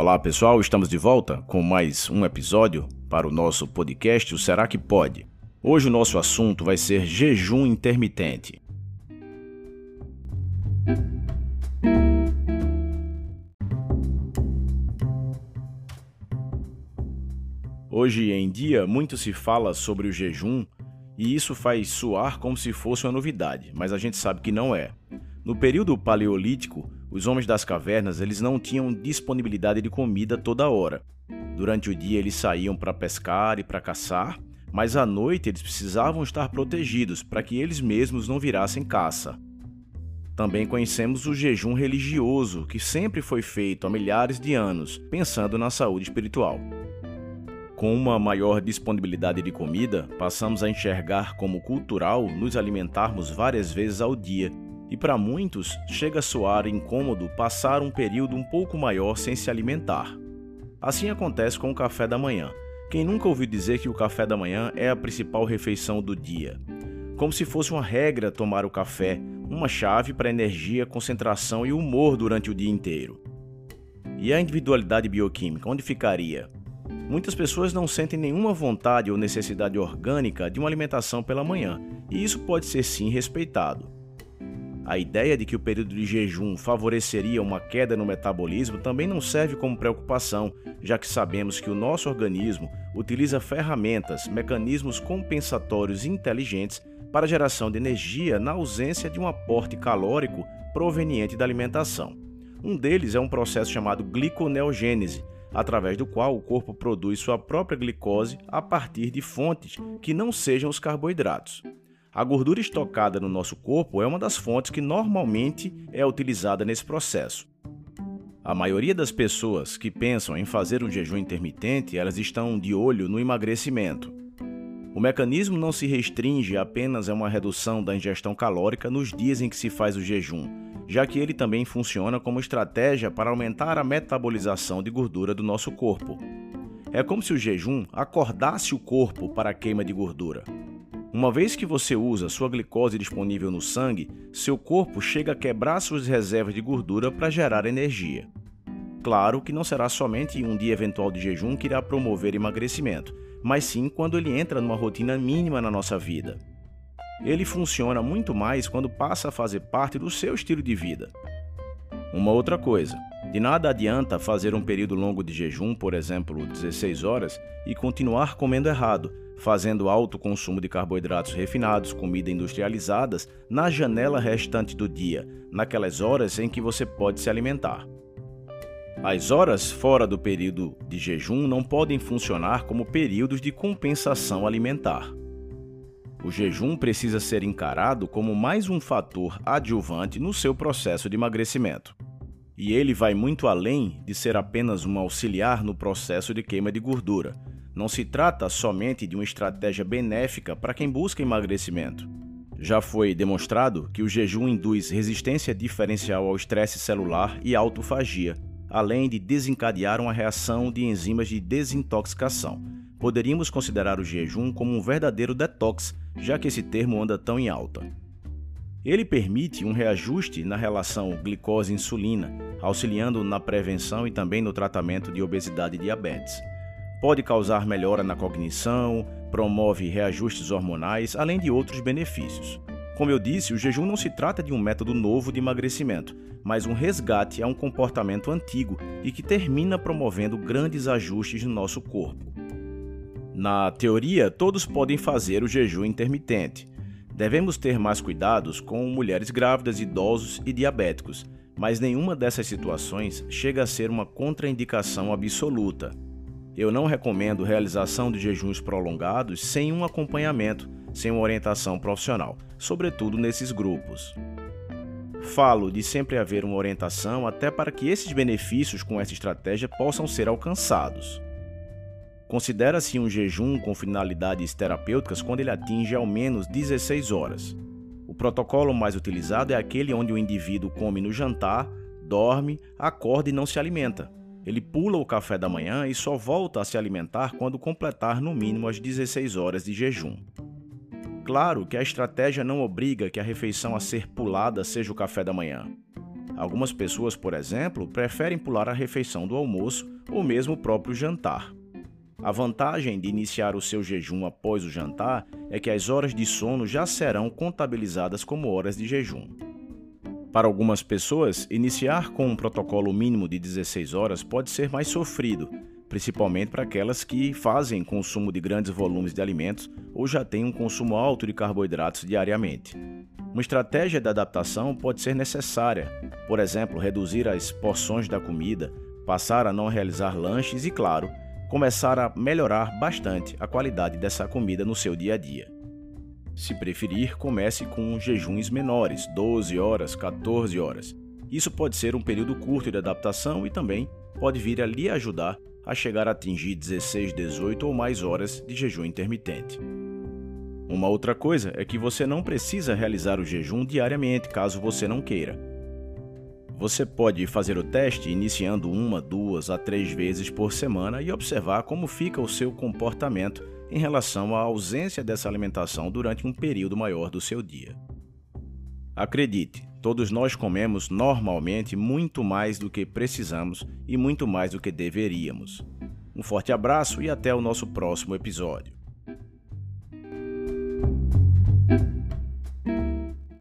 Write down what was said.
Olá pessoal, estamos de volta com mais um episódio para o nosso podcast O Será que Pode? Hoje o nosso assunto vai ser jejum intermitente. Hoje em dia, muito se fala sobre o jejum e isso faz soar como se fosse uma novidade, mas a gente sabe que não é. No período paleolítico, os homens das cavernas eles não tinham disponibilidade de comida toda hora. Durante o dia eles saíam para pescar e para caçar, mas à noite eles precisavam estar protegidos para que eles mesmos não virassem caça. Também conhecemos o jejum religioso, que sempre foi feito há milhares de anos, pensando na saúde espiritual. Com uma maior disponibilidade de comida, passamos a enxergar como cultural nos alimentarmos várias vezes ao dia, e para muitos chega a soar incômodo passar um período um pouco maior sem se alimentar. Assim acontece com o café da manhã. Quem nunca ouviu dizer que o café da manhã é a principal refeição do dia? Como se fosse uma regra tomar o café, uma chave para energia, concentração e humor durante o dia inteiro. E a individualidade bioquímica, onde ficaria? Muitas pessoas não sentem nenhuma vontade ou necessidade orgânica de uma alimentação pela manhã, e isso pode ser sim respeitado. A ideia de que o período de jejum favoreceria uma queda no metabolismo também não serve como preocupação, já que sabemos que o nosso organismo utiliza ferramentas, mecanismos compensatórios inteligentes para geração de energia na ausência de um aporte calórico proveniente da alimentação. Um deles é um processo chamado gliconeogênese, através do qual o corpo produz sua própria glicose a partir de fontes que não sejam os carboidratos. A gordura estocada no nosso corpo é uma das fontes que normalmente é utilizada nesse processo. A maioria das pessoas que pensam em fazer um jejum intermitente, elas estão de olho no emagrecimento. O mecanismo não se restringe apenas a uma redução da ingestão calórica nos dias em que se faz o jejum, já que ele também funciona como estratégia para aumentar a metabolização de gordura do nosso corpo. É como se o jejum acordasse o corpo para a queima de gordura. Uma vez que você usa sua glicose disponível no sangue, seu corpo chega a quebrar suas reservas de gordura para gerar energia. Claro que não será somente um dia eventual de jejum que irá promover emagrecimento, mas sim quando ele entra numa rotina mínima na nossa vida ele funciona muito mais quando passa a fazer parte do seu estilo de vida. Uma outra coisa, de nada adianta fazer um período longo de jejum, por exemplo, 16 horas, e continuar comendo errado, fazendo alto consumo de carboidratos refinados, comida industrializadas, na janela restante do dia, naquelas horas em que você pode se alimentar. As horas fora do período de jejum não podem funcionar como períodos de compensação alimentar. O jejum precisa ser encarado como mais um fator adjuvante no seu processo de emagrecimento. E ele vai muito além de ser apenas um auxiliar no processo de queima de gordura. Não se trata somente de uma estratégia benéfica para quem busca emagrecimento. Já foi demonstrado que o jejum induz resistência diferencial ao estresse celular e autofagia, além de desencadear uma reação de enzimas de desintoxicação. Poderíamos considerar o jejum como um verdadeiro detox já que esse termo anda tão em alta. Ele permite um reajuste na relação glicose-insulina, auxiliando na prevenção e também no tratamento de obesidade e diabetes. Pode causar melhora na cognição, promove reajustes hormonais, além de outros benefícios. Como eu disse, o jejum não se trata de um método novo de emagrecimento, mas um resgate a um comportamento antigo e que termina promovendo grandes ajustes no nosso corpo. Na teoria, todos podem fazer o jejum intermitente. Devemos ter mais cuidados com mulheres grávidas, idosos e diabéticos, mas nenhuma dessas situações chega a ser uma contraindicação absoluta. Eu não recomendo realização de jejuns prolongados sem um acompanhamento, sem uma orientação profissional, sobretudo nesses grupos. Falo de sempre haver uma orientação até para que esses benefícios com essa estratégia possam ser alcançados. Considera-se um jejum com finalidades terapêuticas quando ele atinge ao menos 16 horas. O protocolo mais utilizado é aquele onde o indivíduo come no jantar, dorme, acorda e não se alimenta. Ele pula o café da manhã e só volta a se alimentar quando completar no mínimo as 16 horas de jejum. Claro que a estratégia não obriga que a refeição a ser pulada seja o café da manhã. Algumas pessoas, por exemplo, preferem pular a refeição do almoço ou mesmo o próprio jantar. A vantagem de iniciar o seu jejum após o jantar é que as horas de sono já serão contabilizadas como horas de jejum. Para algumas pessoas, iniciar com um protocolo mínimo de 16 horas pode ser mais sofrido, principalmente para aquelas que fazem consumo de grandes volumes de alimentos ou já têm um consumo alto de carboidratos diariamente. Uma estratégia de adaptação pode ser necessária, por exemplo, reduzir as porções da comida, passar a não realizar lanches e, claro, começar a melhorar bastante a qualidade dessa comida no seu dia a dia. Se preferir, comece com jejuns menores, 12 horas, 14 horas. Isso pode ser um período curto de adaptação e também pode vir a lhe ajudar a chegar a atingir 16, 18 ou mais horas de jejum intermitente. Uma outra coisa é que você não precisa realizar o jejum diariamente caso você não queira. Você pode fazer o teste iniciando uma, duas a três vezes por semana e observar como fica o seu comportamento em relação à ausência dessa alimentação durante um período maior do seu dia. Acredite, todos nós comemos normalmente muito mais do que precisamos e muito mais do que deveríamos. Um forte abraço e até o nosso próximo episódio.